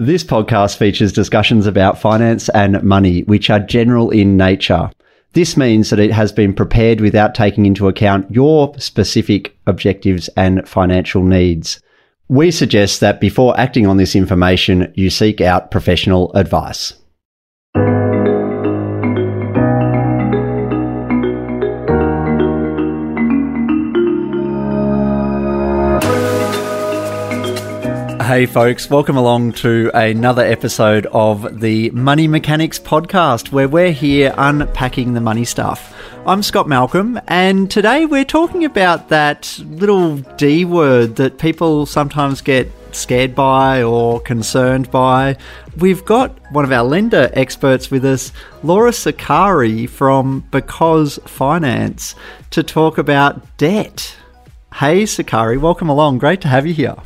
This podcast features discussions about finance and money, which are general in nature. This means that it has been prepared without taking into account your specific objectives and financial needs. We suggest that before acting on this information, you seek out professional advice. Hey, folks, welcome along to another episode of the Money Mechanics podcast, where we're here unpacking the money stuff. I'm Scott Malcolm, and today we're talking about that little D word that people sometimes get scared by or concerned by. We've got one of our lender experts with us, Laura Sicari from Because Finance, to talk about debt. Hey, Sicari, welcome along. Great to have you here.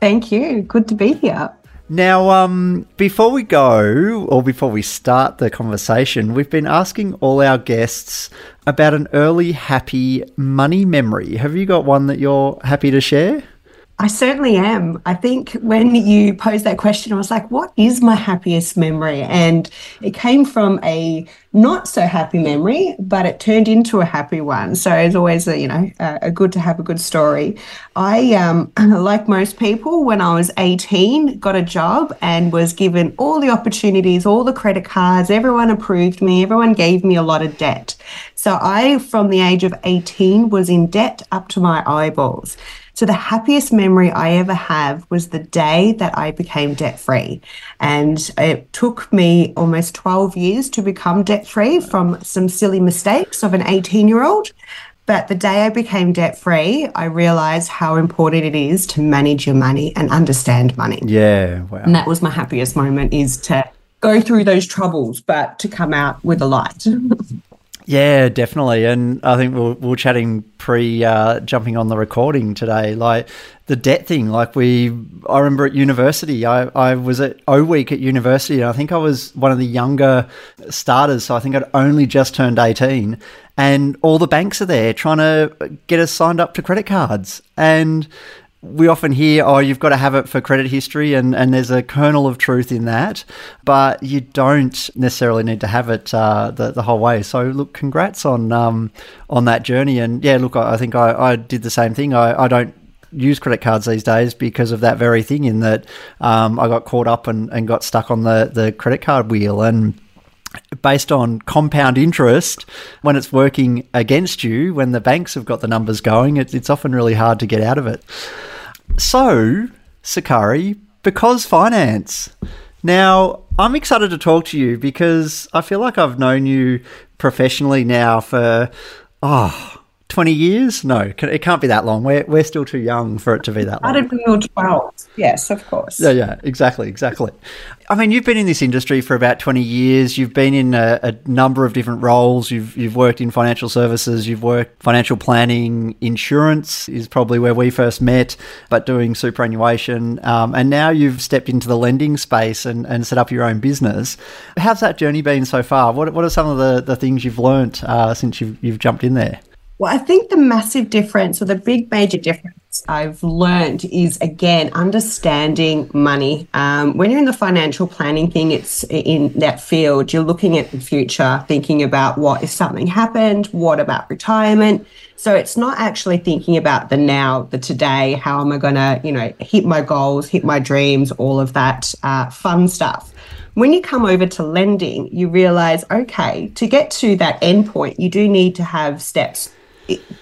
Thank you. Good to be here. Now, um, before we go, or before we start the conversation, we've been asking all our guests about an early happy money memory. Have you got one that you're happy to share? I certainly am. I think when you posed that question, I was like, what is my happiest memory? And it came from a not so happy memory, but it turned into a happy one. So it's always a, you know, a, a good to have a good story. I, um, like most people, when I was 18, got a job and was given all the opportunities, all the credit cards, everyone approved me, everyone gave me a lot of debt. So I, from the age of 18, was in debt up to my eyeballs. So the happiest memory I ever have was the day that I became debt free. And it took me almost 12 years to become debt free from some silly mistakes of an 18 year old. But the day I became debt free, I realized how important it is to manage your money and understand money. Yeah. Wow. And that was my happiest moment is to go through those troubles, but to come out with a light. Yeah, definitely. And I think we are we are chatting pre uh, jumping on the recording today. Like the debt thing, like we, I remember at university, I, I was at O Week at university, and I think I was one of the younger starters. So I think I'd only just turned 18. And all the banks are there trying to get us signed up to credit cards. And we often hear, oh, you've got to have it for credit history, and, and there's a kernel of truth in that, but you don't necessarily need to have it uh, the, the whole way. So, look, congrats on um, on that journey. And yeah, look, I, I think I, I did the same thing. I, I don't use credit cards these days because of that very thing, in that um, I got caught up and, and got stuck on the, the credit card wheel. And based on compound interest, when it's working against you, when the banks have got the numbers going, it, it's often really hard to get out of it. So, Sicari, because finance. Now, I'm excited to talk to you because I feel like I've known you professionally now for, oh, 20 years? No, it can't be that long. We're, we're still too young for it to be that long. I did when you were 12. Yes, of course. Yeah, yeah, exactly, exactly. I mean, you've been in this industry for about 20 years. You've been in a, a, number of different roles. You've, you've worked in financial services, you've worked financial planning, insurance is probably where we first met, but doing superannuation. Um, and now you've stepped into the lending space and, and set up your own business. How's that journey been so far? What, what are some of the, the things you've learned uh, since you've, you've jumped in there? Well, I think the massive difference or the big major difference I've learned is again understanding money. Um, when you're in the financial planning thing, it's in that field, you're looking at the future, thinking about what if something happened, what about retirement. So it's not actually thinking about the now, the today, how am I going to, you know, hit my goals, hit my dreams, all of that uh, fun stuff. When you come over to lending, you realize, okay, to get to that end point, you do need to have steps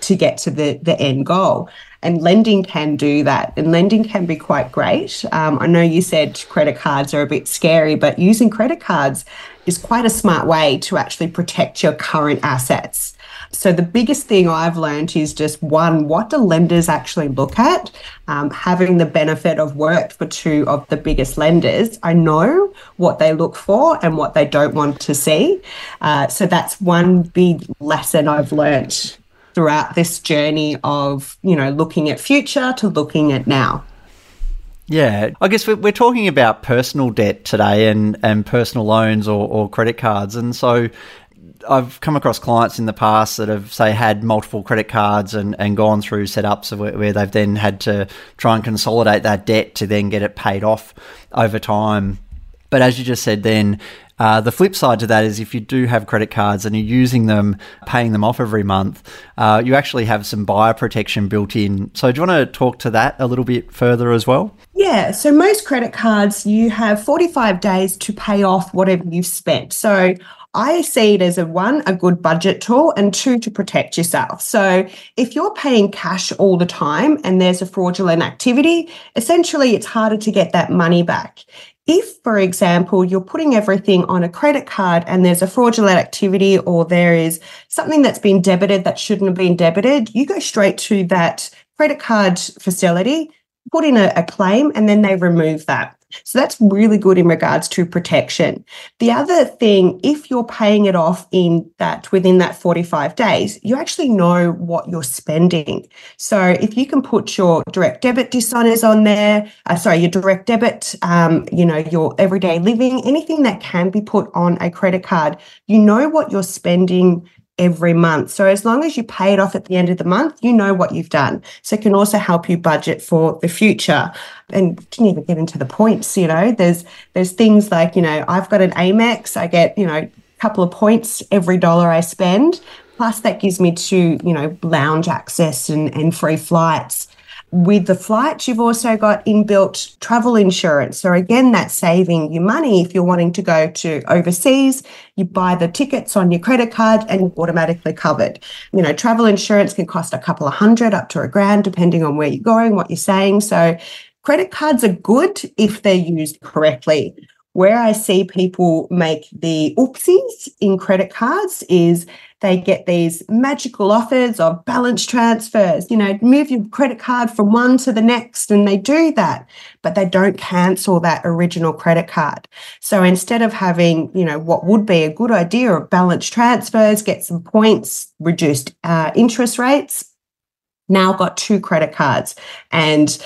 to get to the, the end goal. And lending can do that. And lending can be quite great. Um, I know you said credit cards are a bit scary, but using credit cards is quite a smart way to actually protect your current assets. So the biggest thing I've learned is just one, what do lenders actually look at? Um, having the benefit of work for two of the biggest lenders, I know what they look for and what they don't want to see. Uh, so that's one big lesson I've learned throughout this journey of, you know, looking at future to looking at now. Yeah, I guess we're, talking about personal debt today and, and personal loans or, or credit cards. And so I've come across clients in the past that have, say, had multiple credit cards and, and gone through setups where, where they've then had to try and consolidate that debt to then get it paid off over time. But as you just said, then uh, the flip side to that is if you do have credit cards and you're using them, paying them off every month, uh, you actually have some buyer protection built in. So, do you want to talk to that a little bit further as well? Yeah. So, most credit cards, you have 45 days to pay off whatever you've spent. So, I see it as a one, a good budget tool, and two, to protect yourself. So if you're paying cash all the time and there's a fraudulent activity, essentially it's harder to get that money back. If, for example, you're putting everything on a credit card and there's a fraudulent activity or there is something that's been debited that shouldn't have been debited, you go straight to that credit card facility, put in a, a claim, and then they remove that. So that's really good in regards to protection. The other thing, if you're paying it off in that within that 45 days, you actually know what you're spending. So if you can put your direct debit dishonors on there, uh, sorry, your direct debit, um, you know, your everyday living, anything that can be put on a credit card, you know what you're spending every month. So as long as you pay it off at the end of the month, you know what you've done. So it can also help you budget for the future. And didn't even get into the points, you know, there's there's things like, you know, I've got an Amex, I get, you know, a couple of points every dollar I spend. Plus that gives me to, you know, lounge access and, and free flights. With the flights, you've also got inbuilt travel insurance. So again, that's saving you money. If you're wanting to go to overseas, you buy the tickets on your credit card and you're automatically covered. You know, travel insurance can cost a couple of hundred up to a grand, depending on where you're going, what you're saying. So credit cards are good if they're used correctly. Where I see people make the oopsies in credit cards is they get these magical offers of balance transfers, you know, move your credit card from one to the next, and they do that, but they don't cancel that original credit card. So instead of having, you know, what would be a good idea of balance transfers, get some points, reduced uh, interest rates, now got two credit cards. And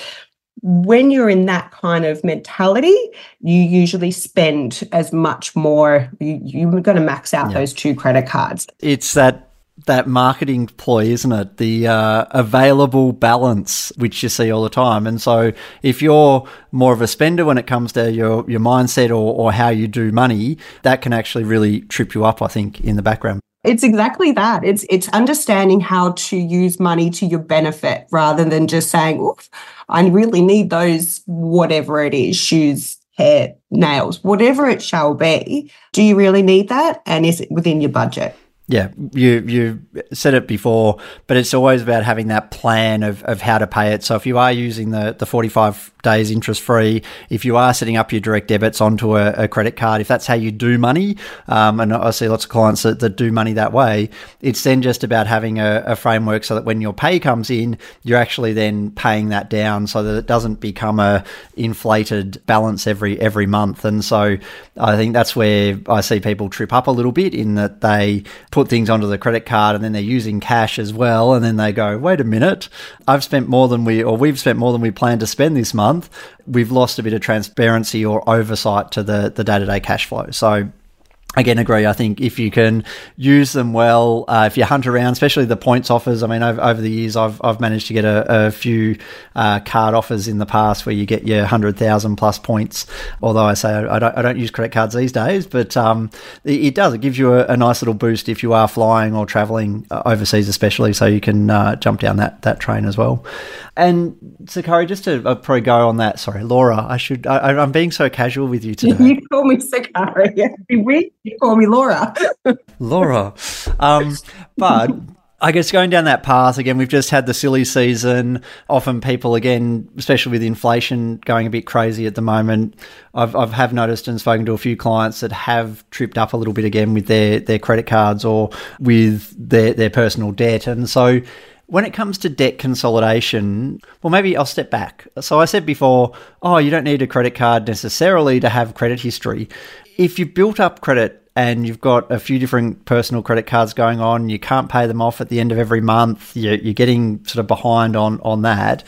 when you're in that kind of mentality, you usually spend as much more. You, you're going to max out yeah. those two credit cards. It's that that marketing ploy, isn't it? The uh, available balance, which you see all the time. And so, if you're more of a spender when it comes to your your mindset or, or how you do money, that can actually really trip you up. I think in the background. It's exactly that. It's it's understanding how to use money to your benefit rather than just saying, "Oof, I really need those whatever it is, shoes, hair, nails, whatever it shall be." Do you really need that and is it within your budget? Yeah, you you said it before, but it's always about having that plan of, of how to pay it. So if you are using the, the 45 days interest free, if you are setting up your direct debits onto a, a credit card, if that's how you do money, um, and I see lots of clients that, that do money that way, it's then just about having a, a framework so that when your pay comes in, you're actually then paying that down so that it doesn't become a inflated balance every every month. And so I think that's where I see people trip up a little bit in that they put things onto the credit card and then they're using cash as well. And then they go, wait a minute, I've spent more than we, or we've spent more than we planned to spend this month. We've lost a bit of transparency or oversight to the, the day to day cash flow. So again agree i think if you can use them well uh, if you hunt around especially the points offers i mean over, over the years i've, I've managed to get a, a few uh, card offers in the past where you get your 100000 plus points although i say i don't, I don't use credit cards these days but um, it, it, does it gives you a, a, nice little boost if you are flying or traveling uh, overseas especially so you can uh, jump down that, that train as well and Sicari, just to uh, probably go on that. Sorry, Laura. I should. I, am being so casual with you today. You call me Sicari. We you call me Laura. Laura. Um, but I guess going down that path again, we've just had the silly season. Often people, again, especially with inflation going a bit crazy at the moment, I've, I've have noticed and spoken to a few clients that have tripped up a little bit again with their, their credit cards or with their, their personal debt. And so when it comes to debt consolidation, well, maybe I'll step back. So I said before, oh, you don't need a credit card necessarily to have credit history. If you've built up credit and you've got a few different personal credit cards going on, you can't pay them off at the end of every month, you're, you're getting sort of behind on, on that.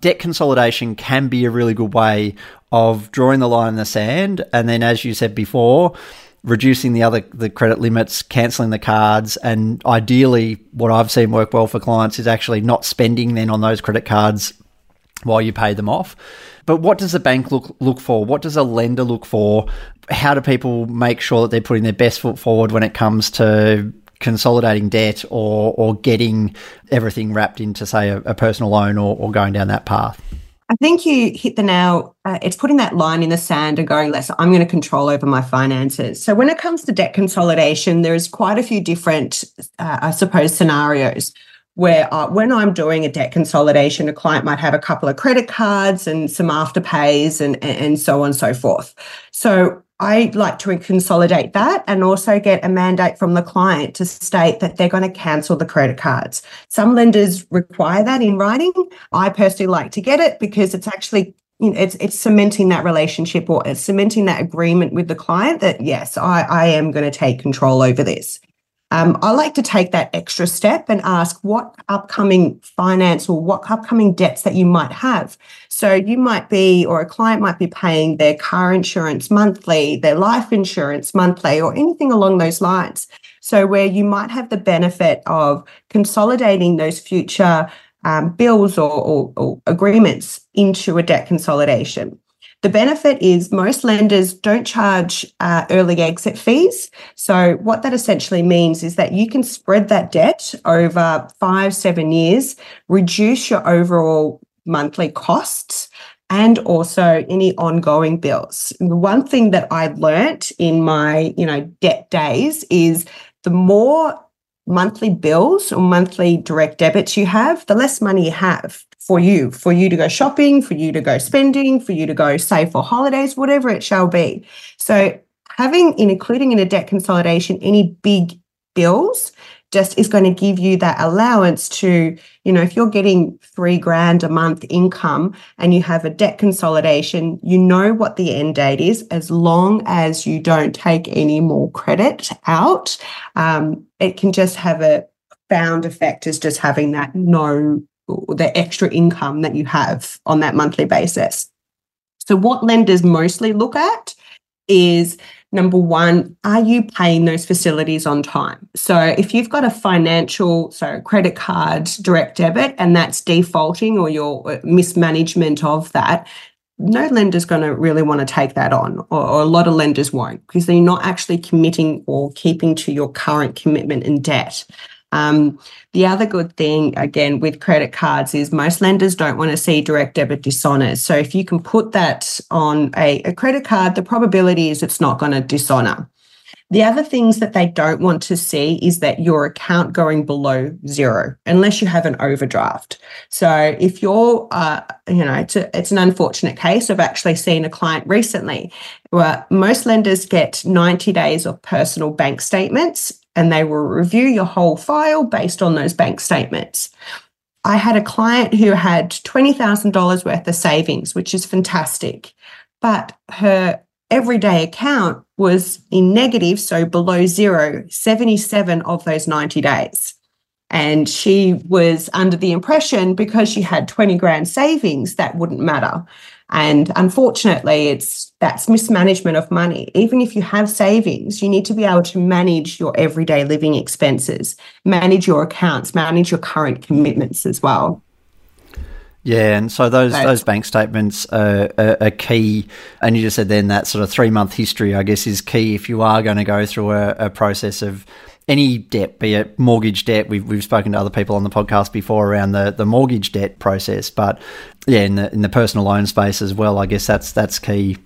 Debt consolidation can be a really good way of drawing the line in the sand. And then, as you said before, reducing the other the credit limits, cancelling the cards, and ideally, what I've seen work well for clients is actually not spending then on those credit cards while you pay them off. But what does a bank look look for? What does a lender look for? How do people make sure that they're putting their best foot forward when it comes to consolidating debt or or getting everything wrapped into say a, a personal loan or, or going down that path? I think you hit the nail. Uh, it's putting that line in the sand and going, less, I'm going to control over my finances. So, when it comes to debt consolidation, there's quite a few different, uh, I suppose, scenarios where uh, when I'm doing a debt consolidation, a client might have a couple of credit cards and some afterpays and, and so on and so forth. So I like to consolidate that and also get a mandate from the client to state that they're going to cancel the credit cards. Some lenders require that in writing. I personally like to get it because it's actually you know, it's it's cementing that relationship or it's cementing that agreement with the client that yes, I, I am going to take control over this. Um, I like to take that extra step and ask what upcoming finance or what upcoming debts that you might have. So you might be, or a client might be paying their car insurance monthly, their life insurance monthly, or anything along those lines. So where you might have the benefit of consolidating those future um, bills or, or, or agreements into a debt consolidation. The benefit is most lenders don't charge uh, early exit fees. So, what that essentially means is that you can spread that debt over five, seven years, reduce your overall monthly costs, and also any ongoing bills. The one thing that I learnt in my, you know, debt days is the more monthly bills or monthly direct debits you have, the less money you have for you, for you to go shopping, for you to go spending, for you to go save for holidays, whatever it shall be. So having in including in a debt consolidation any big bills just is going to give you that allowance to, you know, if you're getting three grand a month income and you have a debt consolidation, you know what the end date is as long as you don't take any more credit out. Um, it can just have a found effect as just having that no the extra income that you have on that monthly basis. So, what lenders mostly look at is number one, are you paying those facilities on time? So, if you've got a financial, so credit card, direct debit, and that's defaulting or your uh, mismanagement of that, no lender's going to really want to take that on, or, or, a lot of lenders won't, because they're not actually committing or keeping to your current commitment and debt. Um, the other good thing, again, with credit cards is most lenders don't want to see direct debit dishonors. So if you can put that on a, a credit card, the probability is it's not going to dishonor. The other things that they don't want to see is that your account going below zero, unless you have an overdraft. So if you're, uh, you know, it's, a, it's an unfortunate case. I've actually seen a client recently where most lenders get 90 days of personal bank statements and they will review your whole file based on those bank statements. I had a client who had $20,000 worth of savings, which is fantastic, but her everyday account was in negative, so below zero, 77 of those 90 days. And she was under the impression because she had 20 grand savings, that wouldn't matter. And unfortunately, it's that's mismanagement of money. Even if you have savings, you need to be able to manage your everyday living expenses, manage your accounts, manage your current commitments as well. Yeah, and so those those bank statements are, are, are, key. And you just said then that sort of three month history, I guess, is key if you are going to go through a, a process of any debt, be it mortgage debt. We've, we've spoken to other people on the podcast before around the, the mortgage debt process, but yeah, in the in the personal loan space as well. I guess that's that's key.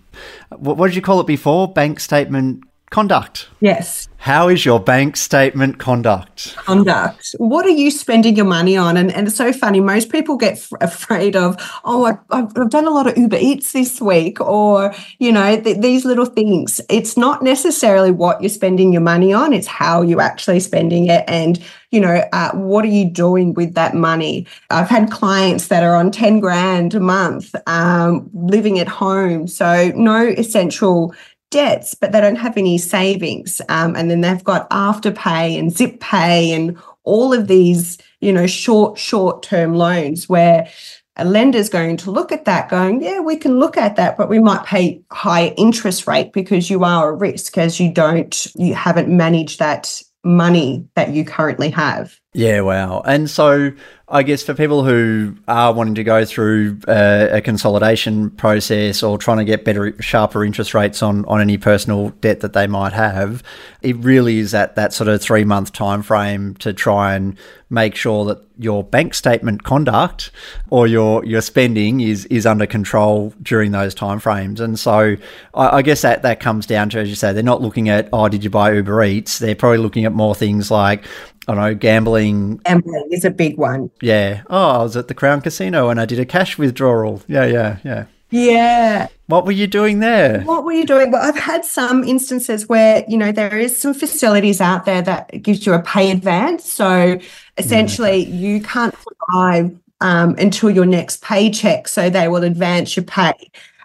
What, what did you call it before? Bank statement conduct. Yes. How is your bank statement conduct? Conduct. What are you spending your money on? And, and it's so funny. Most people get f- afraid of, oh, I, have done a lot of Uber Eats this week, or, you know, th- these little things. It's not necessarily what you're spending your money on, it's how you're actually spending it. And, you know, uh, what are you doing with that money? I've had clients that are on 10 grand a month um, living at home. So, no essential debts, but they don't have any savings. Um, and then they've got afterpay and zip pay and all of these, you know, short, short term loans where a lender's going to look at that going, yeah, we can look at that, but we might pay higher interest rate because you are a risk as you don't, you haven't managed that money that you currently have. Yeah, wow. And so I guess for people who are wanting to go through uh, a consolidation process or trying to get better, sharper interest rates on, on any personal debt that they might have, it really is at that sort of three month time frame to try and make sure that your bank statement conduct or your your spending is is under control during those time frames. And so I, I guess that that comes down to, as you say, they're not looking at oh, did you buy Uber Eats? They're probably looking at more things like I don't know, gambling. Gambling is a big one. Yeah. Oh, I was at the Crown Casino and I did a cash withdrawal. Yeah, yeah, yeah. Yeah. What were you doing there? What were you doing? Well, I've had some instances where, you know, there is some facilities out there that gives you a pay advance. So essentially yeah. you can't survive um, until your next paycheck. So they will advance your pay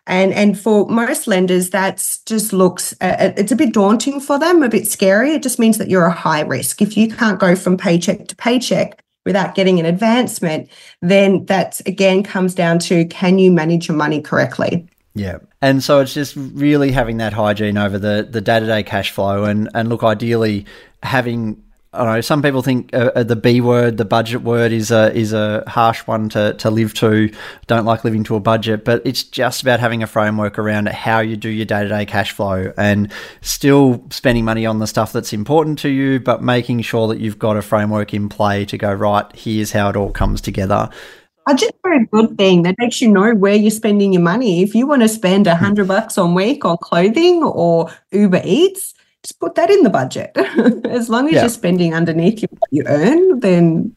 and and for most lenders that's just looks uh, uh, it's a bit daunting for them a bit scary. It just means that you're a high risk. If you can't go from paycheck to paycheck without getting an advancement then that again comes down to can you manage your money correctly? Yeah. And so it's just really having that hygiene over the, the day to day cash flow and, and look, ideally having I don't know. Some people think uh, uh, the B word, the budget word, is a is a harsh one to, to live to. Don't like living to a budget, but it's just about having a framework around how you do your day to day cash flow and still spending money on the stuff that's important to you, but making sure that you've got a framework in play to go right. Here's how it all comes together. Budget's a very good thing that makes you know where you're spending your money. If you want to spend a hundred bucks a week on clothing or Uber Eats just put that in the budget. as long as yeah. you're spending underneath what you earn, then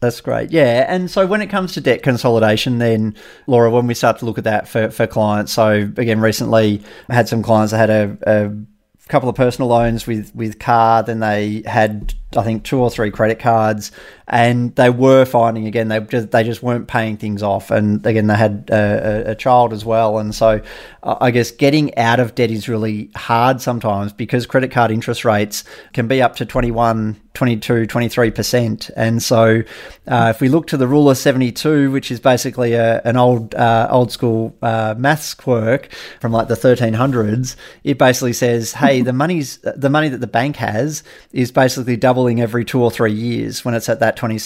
that's great. Yeah. And so when it comes to debt consolidation, then, Laura, when we start to look at that for, for clients, so again, recently I had some clients that had a, a couple of personal loans with, with car, then they had, I think, two or three credit cards, and they were finding again they just they just weren't paying things off, and again they had a, a, child as well, and so I guess getting out of debt is really hard sometimes because credit card interest rates can be up to 21, 22, 23%, and so uh, if we look to the rule of 72, which is basically a, an old uh, old school uh, maths quirk from like the 1300s, it basically says, hey, the money's the money that the bank has is basically doubling every two or three years when it's at that 20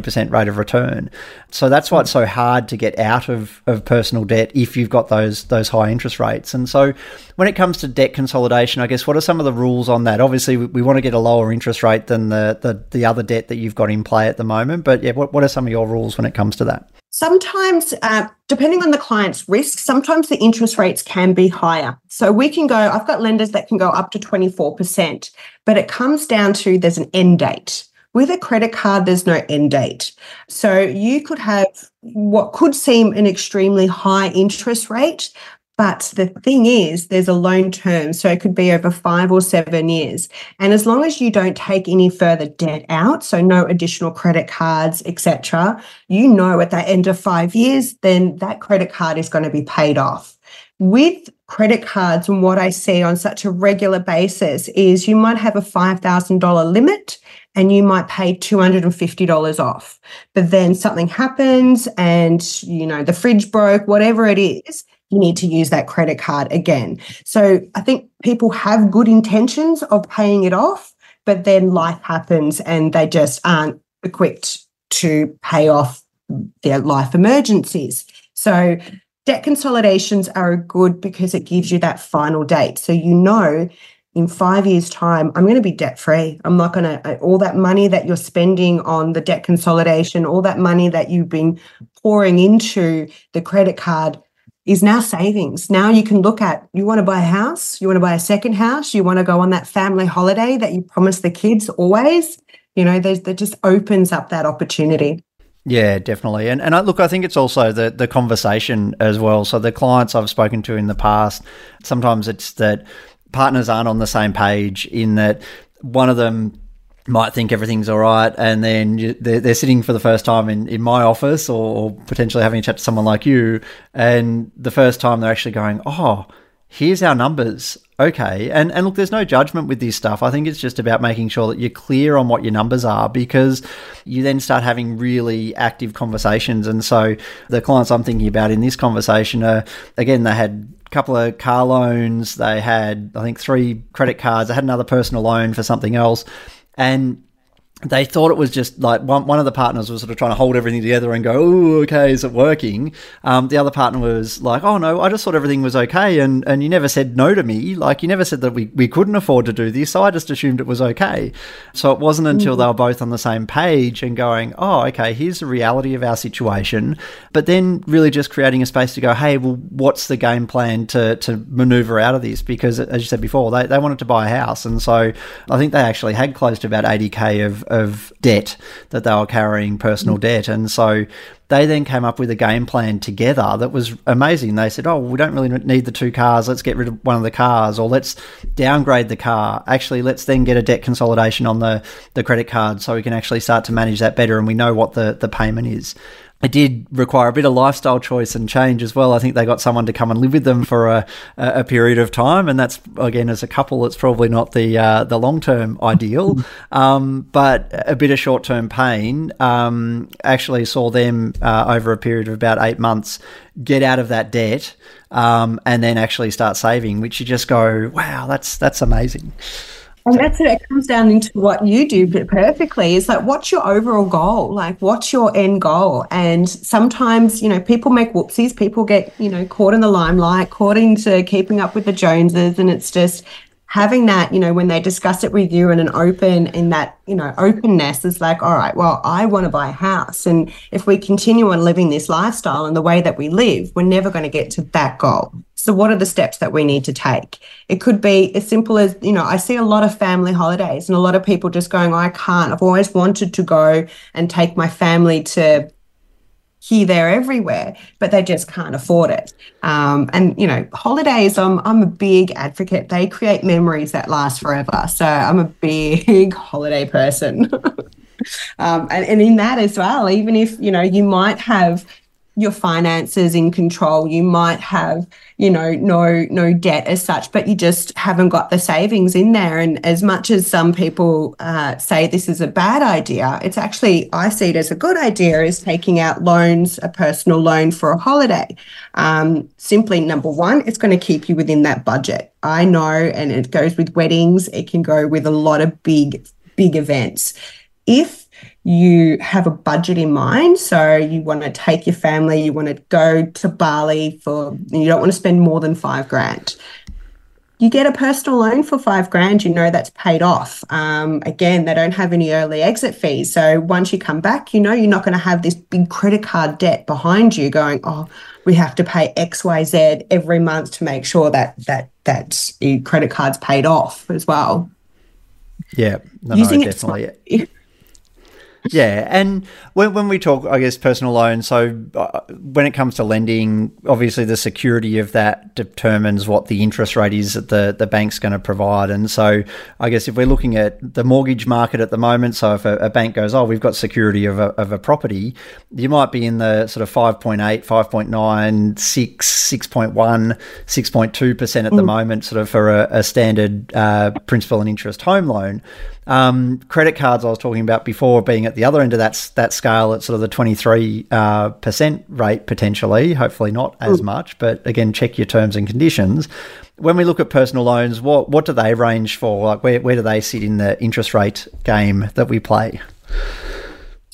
percent rate of return. So that's why it's so hard to get out of, of personal debt if you've got those those high interest rates. And so when it comes to debt consolidation, I guess what are some of the rules on that? Obviously, we, we want to get a lower interest rate than the, the the other debt that you've got in play at the moment. But yeah, what, what are some of your rules when it comes to that? Sometimes, uh, depending on the client's risk, sometimes the interest rates can be higher. So we can go, I've got lenders that can go up to 24%, but it comes down to there's an end date. With a credit card, there's no end date. So you could have what could seem an extremely high interest rate, but the thing is, there's a loan term, so it could be over five or seven years. And as long as you don't take any further debt out, so no additional credit cards, etc., you know at the end of five years, then that credit card is going to be paid off. With credit cards, and what I see on such a regular basis is you might have a $5,000 limit and you might pay $250 off. But then something happens and, you know, the fridge broke, whatever it is, you need to use that credit card again. So I think people have good intentions of paying it off, but then life happens and they just aren't equipped to pay off their life emergencies. So debt consolidations are good because it gives you that final date. So you know in five years' time, I'm going to be debt free. I'm not going to, uh, all that money that you're spending on the debt consolidation, all that money that you've been pouring into the credit card is now savings. Now you can look at, you want to buy a house, you want to buy a second house, you want to go on that family holiday that you promised the kids always. You know, that just opens up that opportunity. Yeah, definitely. And and I, look, I think it's also the the conversation as well. So the clients I've spoken to in the past, sometimes it's that partners aren't on the same page in that one of them might think everything's all right, and then they're, they're sitting for the first time in, in my office or, or potentially having a chat to someone like you, and the first time they're actually going, oh, here's our numbers. Okay. And and look, there's no judgment with this stuff. I think it's just about making sure that you're clear on what your numbers are because you then start having really active conversations. And so the clients I'm thinking about in this conversation are again, they had a couple of car loans, they had I think three credit cards, they had another personal loan for something else. And they thought it was just like one, one of the partners was sort of trying to hold everything together and go, oh, okay, is it working? Um, the other partner was like, oh, no, I just thought everything was okay. And, and you never said no to me. Like, you never said that we, we couldn't afford to do this. So I just assumed it was okay. So it wasn't until mm-hmm. they were both on the same page and going, oh, okay, here's the reality of our situation. But then really just creating a space to go, hey, well, what's the game plan to, to maneuver out of this? Because as you said before, they, they wanted to buy a house. And so I think they actually had close to about 80K of of debt that they were carrying, personal mm. debt. And so they then came up with a game plan together that was amazing. They said, Oh, we don't really need the two cars. Let's get rid of one of the cars, or let's downgrade the car. Actually, let's then get a debt consolidation on the, the credit card so we can actually start to manage that better and we know what the, the payment is it did require a bit of lifestyle choice and change as well. I think they got someone to come and live with them for a, a period of time, and that's again as a couple, it's probably not the uh, the long term ideal, um, but a bit of short term pain um, actually saw them uh, over a period of about eight months get out of that debt um, and then actually start saving, which you just go, wow, that's that's amazing. And that's it. It comes down into what you do perfectly. Is like, what's your overall goal? Like, what's your end goal? And sometimes, you know, people make whoopsies. People get, you know, caught in the limelight, caught into keeping up with the Joneses, and it's just having that, you know, when they discuss it with you in an open, in that, you know, openness is like, all right, well, I want to buy a house. And if we continue on living this lifestyle and the way that we live, we're never going to get to that goal. So, what are the steps that we need to take? It could be as simple as, you know, I see a lot of family holidays and a lot of people just going, I can't. I've always wanted to go and take my family to here, there, everywhere, but they just can't afford it. Um, and you know, holidays, I'm I'm a big advocate. They create memories that last forever. So I'm a big holiday person. um, and, and in that as well, even if you know you might have your finances in control. You might have, you know, no no debt as such, but you just haven't got the savings in there. And as much as some people uh, say this is a bad idea, it's actually I see it as a good idea. Is taking out loans, a personal loan for a holiday. Um, simply number one, it's going to keep you within that budget. I know, and it goes with weddings. It can go with a lot of big big events. If you have a budget in mind. So you want to take your family, you want to go to Bali for, you don't want to spend more than five grand. You get a personal loan for five grand, you know that's paid off. Um, again, they don't have any early exit fees. So once you come back, you know you're not going to have this big credit card debt behind you going, oh, we have to pay XYZ every month to make sure that that that your credit card's paid off as well. Yeah, no, Using no, definitely. It, yeah, and when, when we talk, I guess, personal loans, so uh, when it comes to lending, obviously the security of that determines what the interest rate is that the, the bank's going to provide. And so I guess if we're looking at the mortgage market at the moment, so if a, a bank goes, oh, we've got security of a, of a property, you might be in the sort of 5.8, 5.9, 6, 6.1, 6.2% at mm. the moment, sort of for a, a standard uh, principal and interest home loan. Um, credit cards I was talking about before being at the other end of that that scale at sort of the 23 uh, percent rate potentially, hopefully not as much, but again check your terms and conditions. When we look at personal loans, what what do they range for? Like where where do they sit in the interest rate game that we play?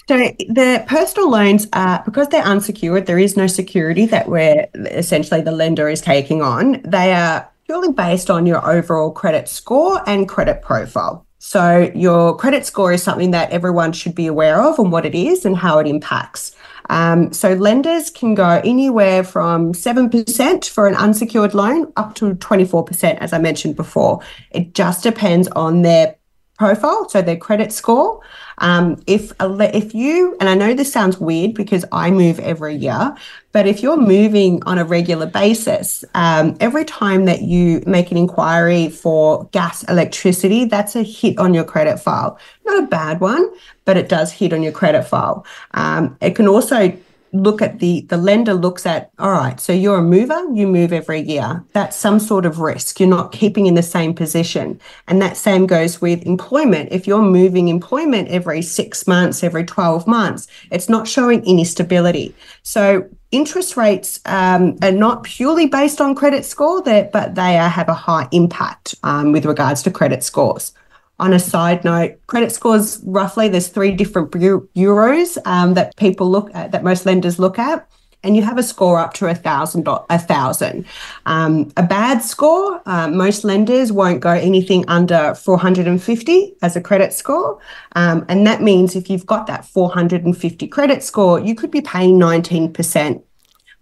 So the personal loans are because they're unsecured, there is no security that we're essentially the lender is taking on. They are purely based on your overall credit score and credit profile. So, your credit score is something that everyone should be aware of and what it is and how it impacts. Um, so, lenders can go anywhere from 7% for an unsecured loan up to 24%, as I mentioned before. It just depends on their profile, so their credit score. Um, if if you and I know this sounds weird because I move every year, but if you're moving on a regular basis, um, every time that you make an inquiry for gas, electricity, that's a hit on your credit file. Not a bad one, but it does hit on your credit file. Um, it can also look at the the lender looks at all right so you're a mover you move every year. That's some sort of risk. You're not keeping in the same position. And that same goes with employment. If you're moving employment every 6 months every 12 months it's not showing any stability. So interest rates um, are not purely based on credit score there but they are, have a high impact um, with regards to credit scores on a side note, credit scores roughly there's three different bureaus um, that people look at, that most lenders look at. And you have a score up to a thousand, a thousand. Um, a bad score, uh, most lenders won't go anything under 450 as a credit score. Um, and that means if you've got that 450 credit score, you could be paying 19%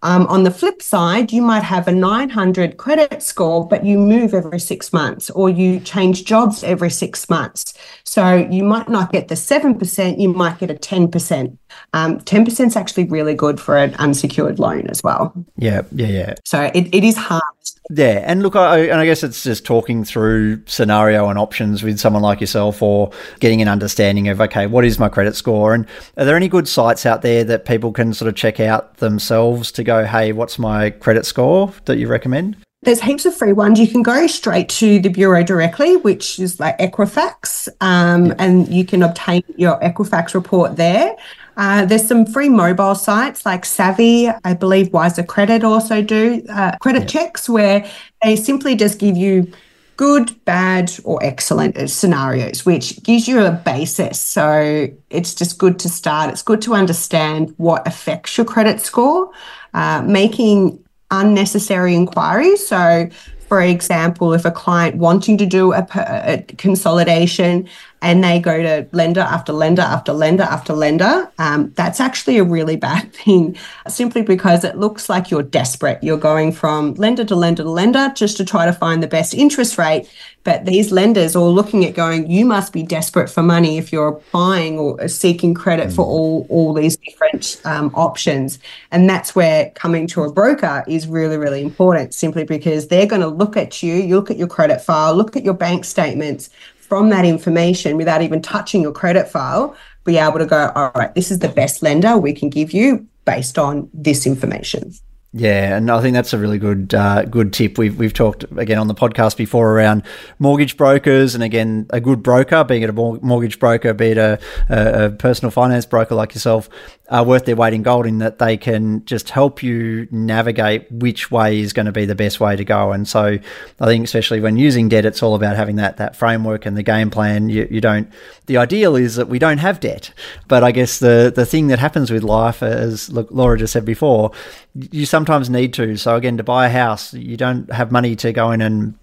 um, on the flip side, you might have a 900 credit score, but you move every six months or you change jobs every six months. So you might not get the 7%, you might get a 10%. Um, 10% is actually really good for an unsecured loan as well. Yeah, yeah, yeah. So it, it is hard. Yeah, and look, I, and I guess it's just talking through scenario and options with someone like yourself, or getting an understanding of okay, what is my credit score, and are there any good sites out there that people can sort of check out themselves to go, hey, what's my credit score that you recommend? There's heaps of free ones. You can go straight to the bureau directly, which is like Equifax, um, yeah. and you can obtain your Equifax report there. Uh, there's some free mobile sites like Savvy. I believe Wiser Credit also do uh, credit yeah. checks where they simply just give you good, bad, or excellent scenarios, which gives you a basis. So it's just good to start. It's good to understand what affects your credit score, uh, making unnecessary inquiries. So, for example, if a client wanting to do a, a consolidation and they go to lender after lender after lender after lender, um, that's actually a really bad thing simply because it looks like you're desperate. You're going from lender to lender to lender just to try to find the best interest rate. But these lenders are looking at going, you must be desperate for money if you're applying or seeking credit mm. for all, all these different um, options. And that's where coming to a broker is really, really important simply because they're going to look at you, you look at your credit file, look at your bank statements, from that information without even touching your credit file, be able to go, all right, this is the best lender we can give you based on this information. Yeah, and I think that's a really good uh, good tip. We've we've talked again on the podcast before around mortgage brokers, and again, a good broker, being it a mortgage broker, be it a, a, personal finance broker like yourself, are worth their weight in gold in that they can just help you navigate which way is going to be the best way to go. And so, I think especially when using debt, it's all about having that that framework and the game plan. You, you don't. The ideal is that we don't have debt, but I guess the the thing that happens with life, as Laura just said before, you sometimes need to. So again, to buy a house, you don't have money to go in and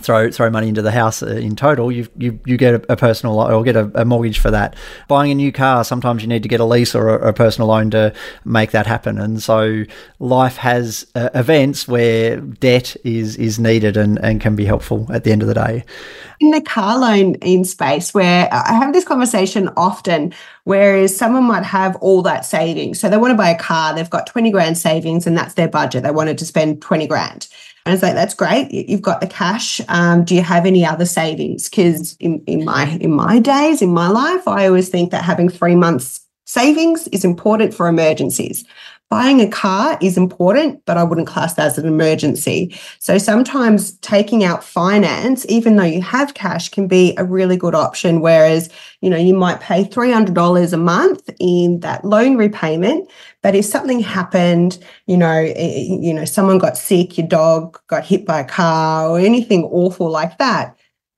throw throw money into the house uh, in total, you you, you get a, a personal or get a, a, mortgage for that. Buying a new car, sometimes you need to get a lease or a, a personal loan to make that happen. And so life has uh, events where debt is is needed and, and can be helpful at the end of the day. In the car loan in space, where I have this conversation often, whereas someone might have all that savings, so they want to buy a car, they've got twenty grand savings, and that's their budget. They wanted to spend twenty grand and it's like, that's great. You've got the cash. Um, do you have any other savings? Because in, in my in my days, in my life, I always think that having three months savings is important for emergencies. Buying a car is important, but I wouldn't class that as an emergency. So sometimes taking out finance, even though you have cash, can be a really good option. Whereas, you know, you might pay $300 a month in that loan repayment, but if something happened, you know, eh, eh, you know, someone got sick, your dog got hit by a car or anything awful like that,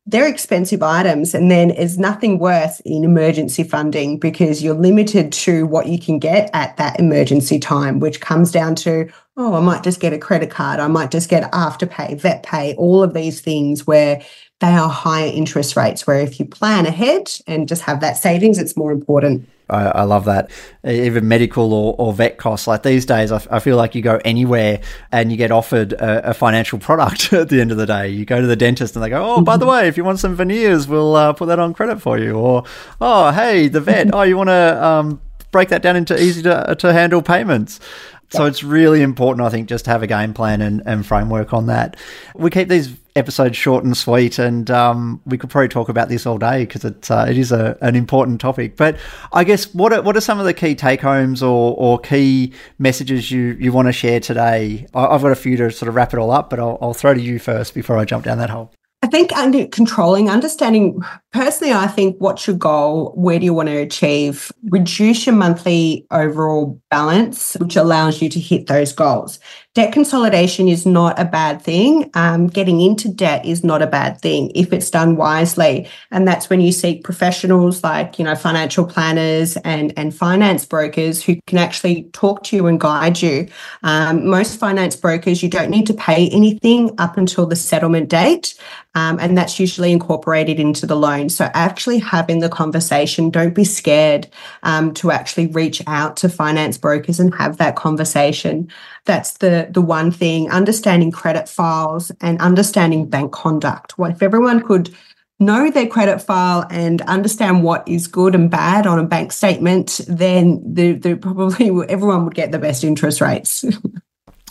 they're expensive items and then there's nothing worse in emergency funding because you're limited to what you can get at that emergency time which comes down to oh i might just get a credit card i might just get afterpay vet pay all of these things where they are higher interest rates where if you plan ahead and just have that savings it's more important I, I, love that. Even medical or, or vet costs. Like these days, I, I, feel like you go anywhere and you get offered a, a, financial product at the end of the day. You go to the dentist and they go, oh, by the way, if you want some veneers, we'll uh, put that on credit for you. Or, oh, hey, the vet, oh, you want to um, break that down into easy to, to handle payments. So it's really important, I think, just to have a game plan and, and framework on that. We keep these episode short and sweet, and um, we could probably talk about this all day because it's uh, it is a, an important topic. But I guess what are, what are some of the key take homes or, or key messages you, you want to share today? I, have got a few to sort of wrap it all up, but I'll, I'll throw to you first before I jump down that hole. I think under controlling, understanding personally, I think what's your goal? Where do you want to achieve? Reduce your monthly overall balance, which allows you to hit those goals. Debt consolidation is not a bad thing. Um, getting into debt is not a bad thing if it's done wisely. And that's when you seek professionals like, you know, financial planners and, and finance brokers who can actually talk to you and guide you. Um, most finance brokers, you don't need to pay anything up until the settlement date. Um, and that's usually incorporated into the loan. So actually having the conversation, don't be scared um, to actually reach out to finance brokers and have that conversation. That's the the one thing. Understanding credit files and understanding bank conduct. What if everyone could know their credit file and understand what is good and bad on a bank statement, then the, probably everyone would get the best interest rates.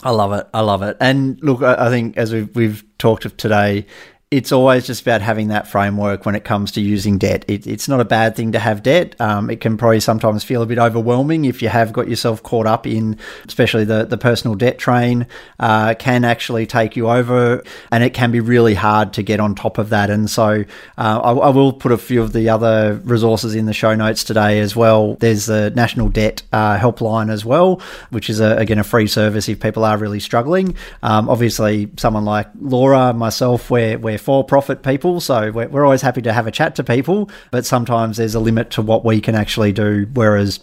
I love it. I love it. And look, I think as we've, we've talked of today, it's always just about having that framework when it comes to using debt. It, it's not a bad thing to have debt. Um, it can probably sometimes feel a bit overwhelming if you have got yourself caught up in, especially the, the personal debt train, uh, can actually take you over, and it can be really hard to get on top of that. And so uh, I, I, will put a few of the other resources in the show notes today as well. There's the National Debt uh, Helpline as well, which is a, again a free service if people are really struggling. Um, obviously, someone like Laura, myself, we're, we're for profit people, so we're, we're always happy to have a chat to people, but sometimes there's a limit to what we can actually do, whereas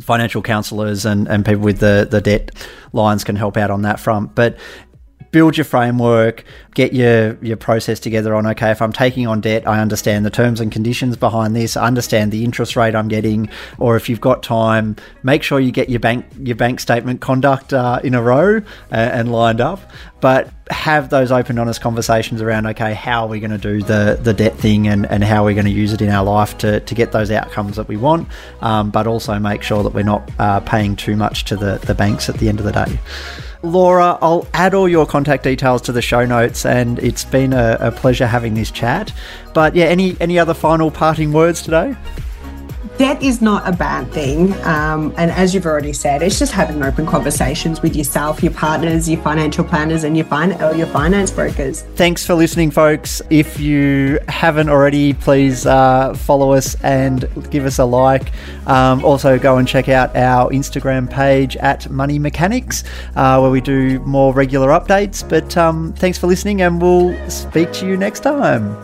financial counselors and, and people with the, the debt lines can help out on that front. But build your framework, get your your process together on okay, if I'm taking on debt, I understand the terms and conditions behind this, I understand the interest rate I'm getting, or if you've got time, make sure you get your bank your bank statement conduct uh, in a row uh, and lined up. But have those open, honest conversations around okay, how are we going to do the the debt thing and, and how are we going to use it in our life to, to get those outcomes that we want, um, but also make sure that we're not uh, paying too much to the, the banks at the end of the day. Laura, I'll add all your contact details to the show notes, and it's been a, a pleasure having this chat. But yeah, any any other final parting words today? Debt is not a bad thing. Um, and as you've already said, it's just having open conversations with yourself, your partners, your financial planners, and your, fin- your finance brokers. Thanks for listening, folks. If you haven't already, please uh, follow us and give us a like. Um, also, go and check out our Instagram page at Money Mechanics, uh, where we do more regular updates. But um, thanks for listening, and we'll speak to you next time.